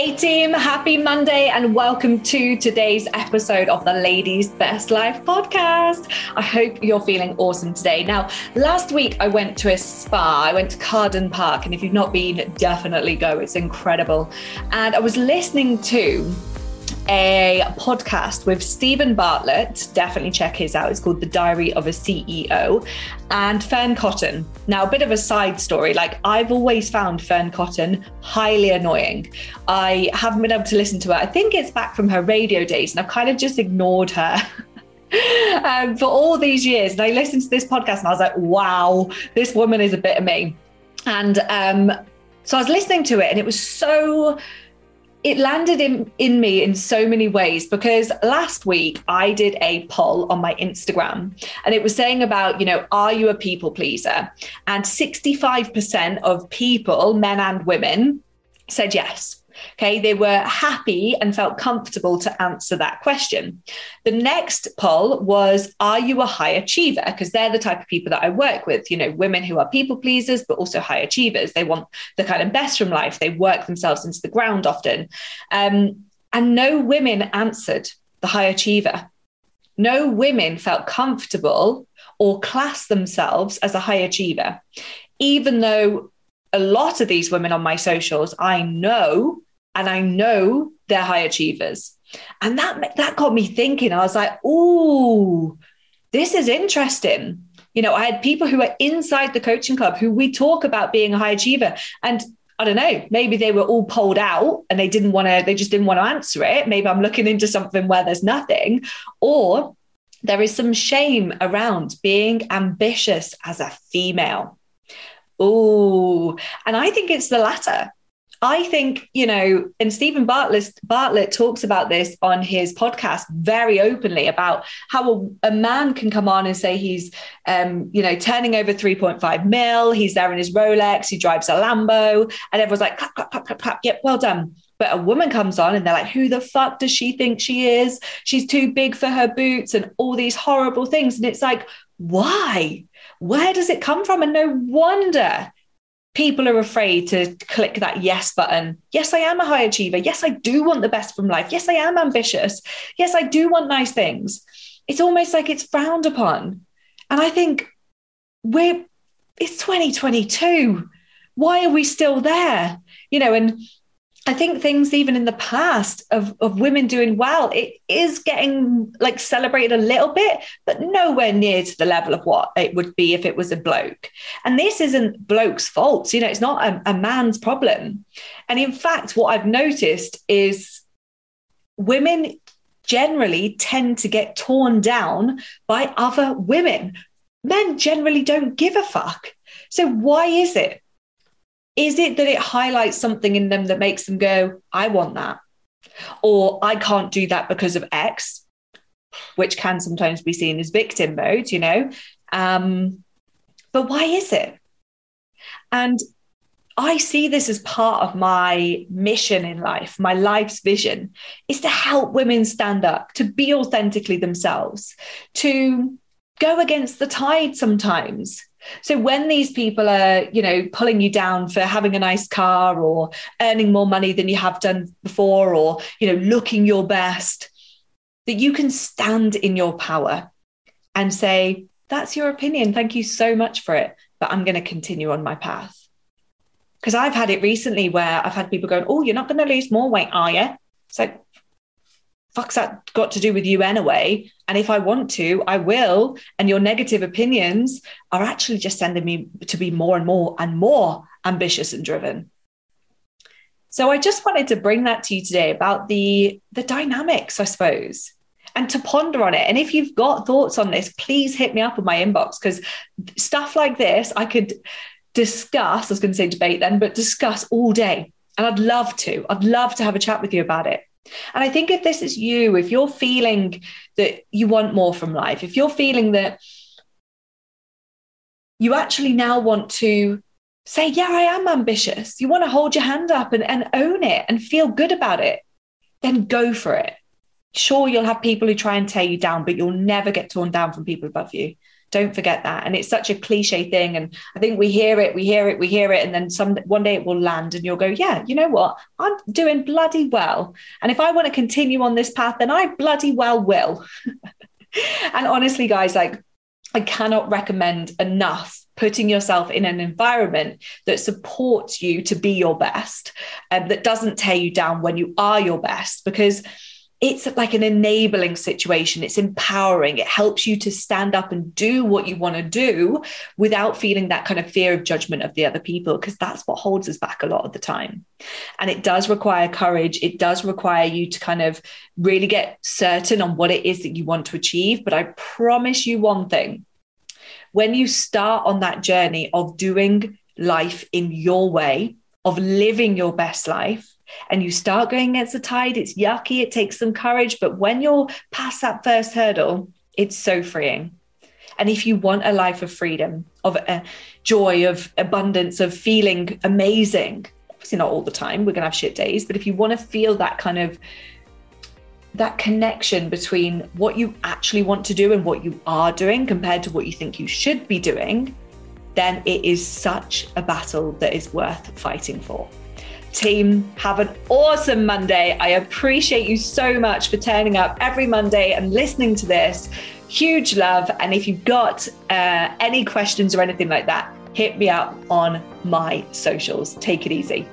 Hey team, happy Monday and welcome to today's episode of the Ladies Best Life podcast. I hope you're feeling awesome today. Now, last week I went to a spa. I went to Carden Park, and if you've not been, definitely go. It's incredible. And I was listening to a podcast with Stephen Bartlett. Definitely check his out. It's called The Diary of a CEO and Fearne Cotton. Now, a bit of a side story like, I've always found Fearne Cotton highly annoying. I haven't been able to listen to her. I think it's back from her radio days, and I've kind of just ignored her. um, for all these years. And I listened to this podcast and I was like, wow, this woman is a bit of me. And um, so I was listening to it and it was so it landed in, in me in so many ways because last week I did a poll on my Instagram and it was saying about, you know, are you a people pleaser? And 65% of people, men and women, said yes. Okay, they were happy and felt comfortable to answer that question. The next poll was Are you a high achiever? Because they're the type of people that I work with, you know, women who are people pleasers, but also high achievers. They want the kind of best from life, they work themselves into the ground often. Um, and no women answered the high achiever. No women felt comfortable or classed themselves as a high achiever, even though a lot of these women on my socials I know and I know they're high achievers. And that that got me thinking. I was like, "Oh, this is interesting." You know, I had people who are inside the coaching club who we talk about being a high achiever, and I don't know, maybe they were all pulled out and they didn't want to, they just didn't want to answer it. Maybe I'm looking into something where there's nothing, or there is some shame around being ambitious as a female. Oh, and I think it's the latter. I think, you know, and Stephen Bartlett, Bartlett talks about this on his podcast very openly about how a, a man can come on and say he's, um, you know, turning over 3.5 mil, he's there in his Rolex, he drives a Lambo, and everyone's like, clap, clap, clap, clap, clap. Yep, well done. But a woman comes on and they're like, who the fuck does she think she is? She's too big for her boots and all these horrible things. And it's like, why? Where does it come from? And no wonder people are afraid to click that yes button. Yes, I am a high achiever. Yes, I do want the best from life. Yes, I am ambitious. Yes, I do want nice things. It's almost like it's frowned upon. And I think we're, it's 2022. Why are we still there? You know, and I think things even in the past of, of women doing well, it is getting like celebrated a little bit, but nowhere near to the level of what it would be if it was a bloke. And this isn't bloke's fault, you know, it's not a, a man's problem. And in fact, what I've noticed is women generally tend to get torn down by other women. Men generally don't give a fuck. So why is it? Is it that it highlights something in them that makes them go, I want that? Or I can't do that because of X, which can sometimes be seen as victim mode, you know? Um, but why is it? And I see this as part of my mission in life, my life's vision is to help women stand up, to be authentically themselves, to go against the tide sometimes, so when these people are, you know, pulling you down for having a nice car or earning more money than you have done before or, you know, looking your best, that you can stand in your power and say, that's your opinion. Thank you so much for it. But I'm going to continue on my path. Because I've had it recently where I've had people going, Oh, you're not going to lose more weight, are you? It's like, fuck's that got to do with you anyway? And if I want to, I will. And your negative opinions are actually just sending me to be more and more and more ambitious and driven. So I just wanted to bring that to you today about the the dynamics, I suppose, and to ponder on it. And if you've got thoughts on this, please hit me up in my inbox because stuff like this I could discuss. I was going to say debate then, but discuss all day. And I'd love to. I'd love to have a chat with you about it. And I think if this is you, if you're feeling that you want more from life, if you're feeling that you actually now want to say, Yeah, I am ambitious, you want to hold your hand up and, and own it and feel good about it, then go for it. Sure, you'll have people who try and tear you down, but you'll never get torn down from people above you. Don't forget that. And it's such a cliche thing. And I think we hear it, we hear it, we hear it. And then some one day it will land and you'll go, yeah, you know what? I'm doing bloody well. And if I want to continue on this path, then I bloody well will. and honestly, guys, like I cannot recommend enough putting yourself in an environment that supports you to be your best and that doesn't tear you down when you are your best because it's like an enabling situation. It's empowering. It helps you to stand up and do what you want to do without feeling that kind of fear of judgment of the other people, because that's what holds us back a lot of the time. And it does require courage. It does require you to kind of really get certain on what it is that you want to achieve. But I promise you one thing when you start on that journey of doing life in your way, of living your best life, and you start going against the tide, it's yucky, it takes some courage. But when you're past that first hurdle, it's so freeing. And if you want a life of freedom, of uh, joy, of abundance, of feeling amazing, obviously not all the time, we're going to have shit days, but if you want to feel that kind of that connection between what you actually want to do and what you are doing compared to what you think you should be doing, then it is such a battle that is worth fighting for. Team, have an awesome Monday. I appreciate you so much for turning up every Monday and listening to this. Huge love. And if you've got uh, any questions or anything like that, hit me up on my socials. Take it easy.